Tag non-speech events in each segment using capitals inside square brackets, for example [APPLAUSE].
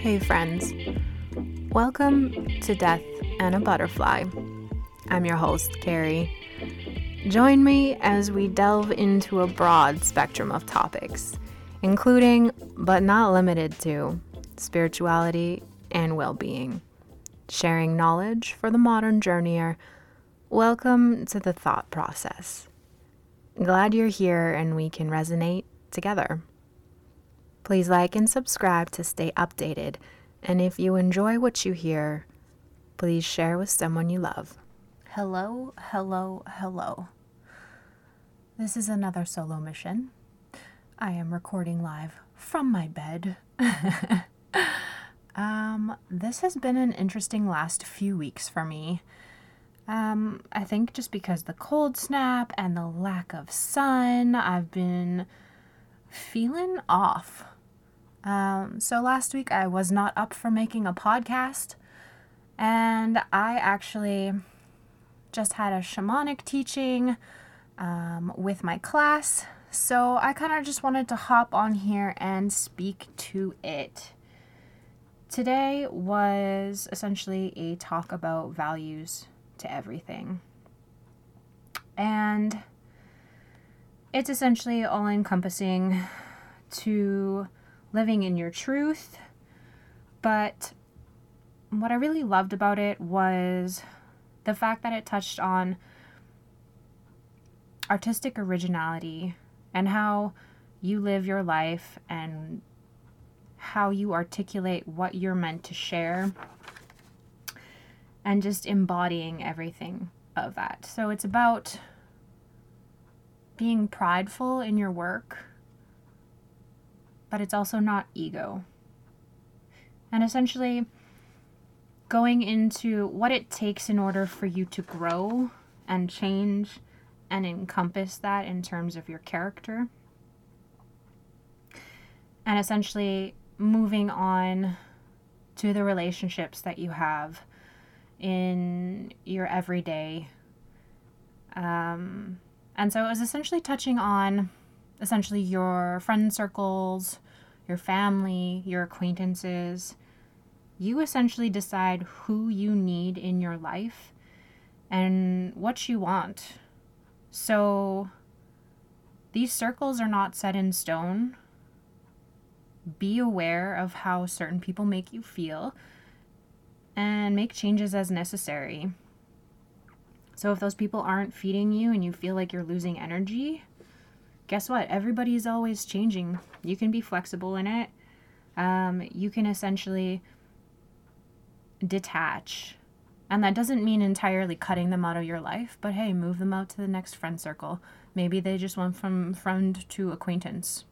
Hey, friends. Welcome to Death and a Butterfly. I'm your host, Carrie. Join me as we delve into a broad spectrum of topics, including, but not limited to, spirituality and well being. Sharing knowledge for the modern journeyer. Welcome to the thought process. Glad you're here and we can resonate together. Please like and subscribe to stay updated. And if you enjoy what you hear, please share with someone you love. Hello, hello, hello. This is another solo mission. I am recording live from my bed. [LAUGHS] um, this has been an interesting last few weeks for me. Um, I think just because the cold snap and the lack of sun, I've been feeling off. Um, so last week I was not up for making a podcast, and I actually just had a shamanic teaching um, with my class. So I kind of just wanted to hop on here and speak to it. Today was essentially a talk about values to everything. And it's essentially all encompassing to living in your truth. But what I really loved about it was the fact that it touched on artistic originality and how you live your life and how you articulate what you're meant to share and just embodying everything of that. So it's about being prideful in your work but it's also not ego. And essentially, going into what it takes in order for you to grow and change and encompass that in terms of your character. And essentially, moving on to the relationships that you have in your everyday. Um, and so it was essentially touching on essentially your friend circles, your family, your acquaintances. You essentially decide who you need in your life and what you want. So these circles are not set in stone. Be aware of how certain people make you feel and make changes as necessary. So if those people aren't feeding you and you feel like you're losing energy, guess what? Everybody is always changing. You can be flexible in it. Um, you can essentially detach. And that doesn't mean entirely cutting them out of your life, but hey, move them out to the next friend circle. Maybe they just went from friend to acquaintance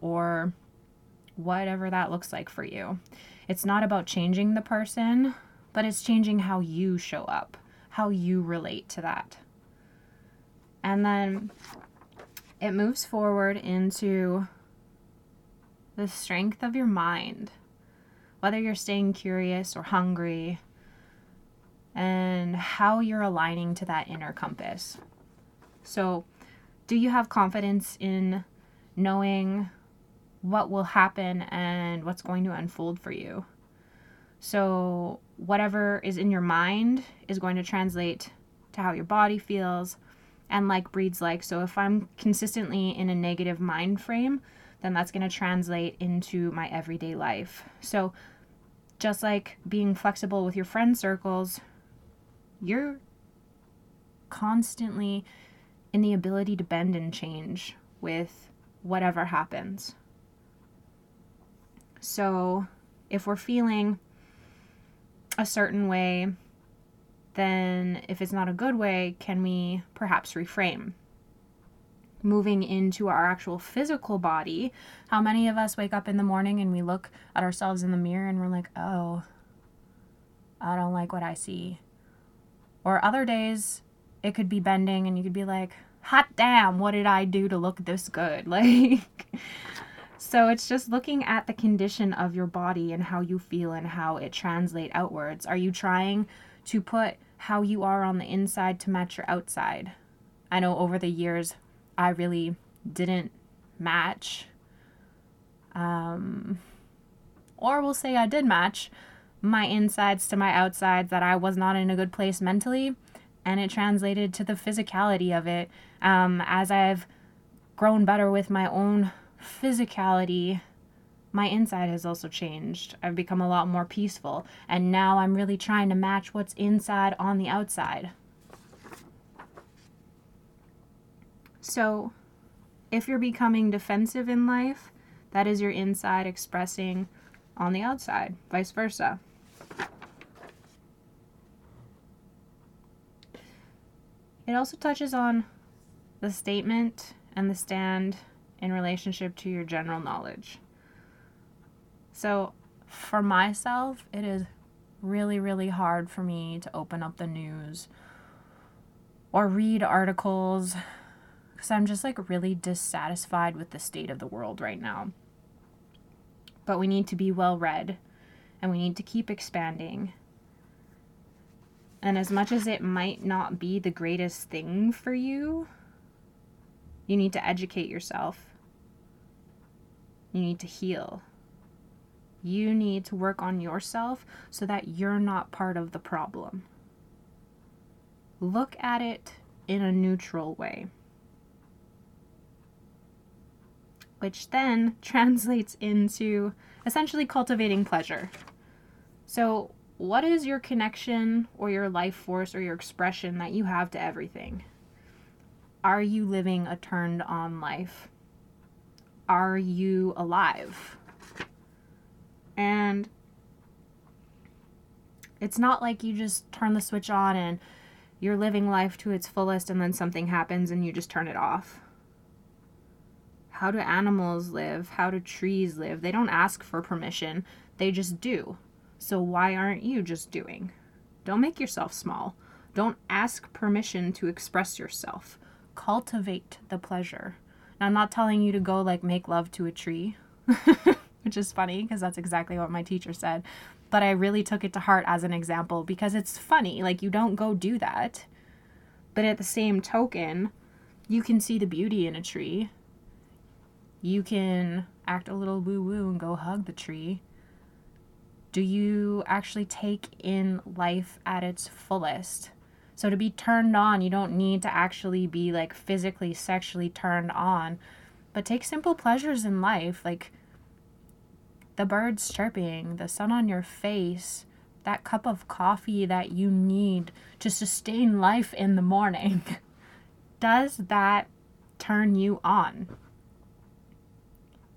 or whatever that looks like for you. It's not about changing the person, but it's changing how you show up, how you relate to that. And then it moves forward into the strength of your mind, whether you're staying curious or hungry, and how you're aligning to that inner compass. So, do you have confidence in knowing what will happen and what's going to unfold for you? So, whatever is in your mind is going to translate to how your body feels, and like breeds like. So if I'm consistently in a negative mind frame, then that's going to translate into my everyday life. So just like being flexible with your friend circles, you're constantly in the ability to bend and change with whatever happens. So if we're feeling a certain way then if it's not a good way, can we perhaps reframe? Moving into our actual physical body, how many of us wake up in the morning and we look at ourselves in the mirror and we're like, oh, I don't like what I see. Or other days, it could be bending and you could be like, hot damn, what did I do to look this good? [LAUGHS] Like, so it's just looking at the condition of your body and how you feel and how it translate outwards. Are you trying to put how you are on the inside to match your outside. I know over the years I really didn't match um, Or we'll say I did match my insides to my outsides, that I was not in a good place mentally, and it translated to the physicality of it. Um, as I've grown better with my own physicality, my inside has also changed. I've become a lot more peaceful, and now I'm really trying to match what's inside on the outside. So, if you're becoming defensive in life, that is your inside expressing on the outside, vice versa. It also touches on the statement and the stand in relationship to your general knowledge. So, for myself, it is really, really hard for me to open up the news or read articles because I'm just like really dissatisfied with the state of the world right now. But we need to be well read and we need to keep expanding. And as much as it might not be the greatest thing for you, you need to educate yourself. You need to heal. You need to work on yourself so that you're not part of the problem. Look at it in a neutral way. which then [LAUGHS] translates into essentially cultivating pleasure. So, what is your connection or your life force or your expression that you have to everything? Are you living a turned on life? Are you alive? And it's not like you just turn the switch on and you're living life to its fullest and then something happens and you just turn it off. How do animals live? How do trees live? They don't ask for permission, they just do. So why aren't you just doing? Don't make yourself small. Don't ask permission to express yourself. Cultivate the pleasure. I'm not telling you to go like make love to a tree, [LAUGHS] which is funny because that's exactly what my teacher said. But I really took it to heart as an example because it's funny. Like, you don't go do that. But at the same token, you can see the beauty in a tree you can act a little woo woo and go hug the tree. Do you actually take in life at its fullest? So, to be turned on, you don't need to actually be like physically, sexually turned on, but take simple pleasures in life, like the birds chirping, the sun on your face, that cup of coffee that you need to sustain life in the morning. [LAUGHS] Does that turn you on?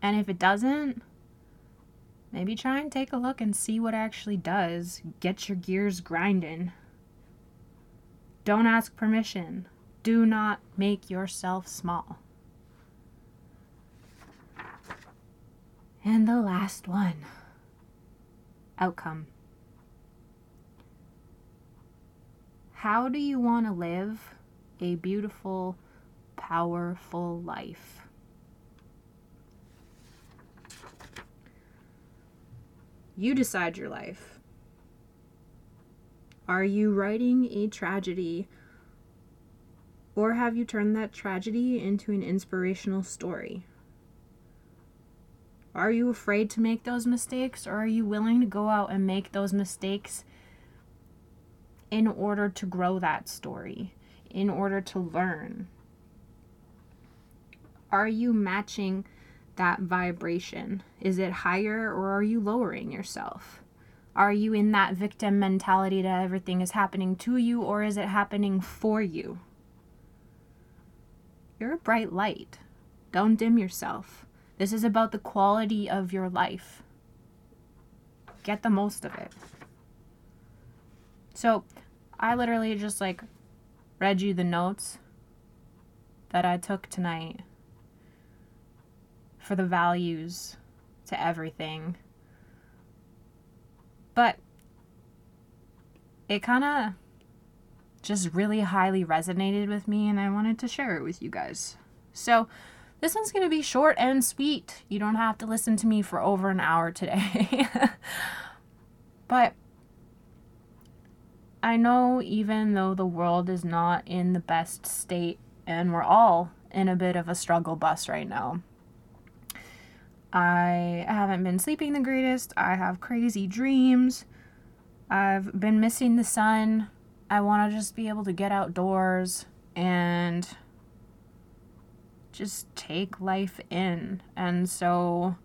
And if it doesn't, maybe try and take a look and see what actually does. Get your gears grinding. Don't ask permission. Do not make yourself small. And the last one outcome. How do you want to live a beautiful, powerful life? You decide your life. Are you writing a tragedy? Or have you turned that tragedy into an inspirational story? Are you afraid to make those mistakes, or are you willing to go out and make those mistakes in order to grow that story, in order to learn? Are you matching that vibration? Is it higher or are you lowering yourself? Are you in that victim mentality that everything is happening to you or is it happening for you? You're a bright light. Don't dim yourself. This is about the quality of your life. Get the most of it. So, I literally just like read you the notes that I took tonight for the values to everything. But it kind of just really highly resonated with me, and I wanted to share it with you guys. So, this one's going to be short and sweet. You don't have to listen to me for over an hour today. [LAUGHS] but I know even though the world is not in the best state and we're all in a bit of a struggle bus right now, I haven't been sleeping the greatest. I have crazy dreams. I've been missing the sun. I want to just be able to get outdoors and just take life in. And so,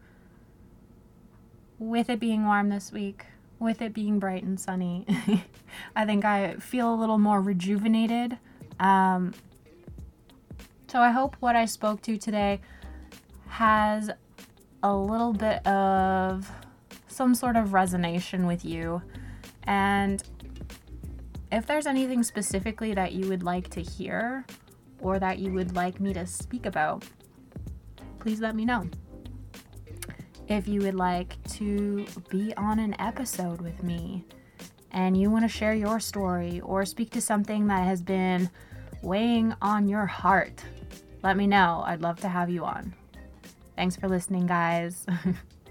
with it being warm this week, with it being bright and sunny, [LAUGHS] I think I feel a little more rejuvenated. Um, so, I hope what I spoke to today has a little bit of some sort of resonation with you. And if there's anything specifically that you would like to hear or that you would like me to speak about, please let me know. If you would like to be on an episode with me and you want to share your story or speak to something that has been weighing on your heart, let me know. I'd love to have you on. Thanks for listening, guys. [LAUGHS]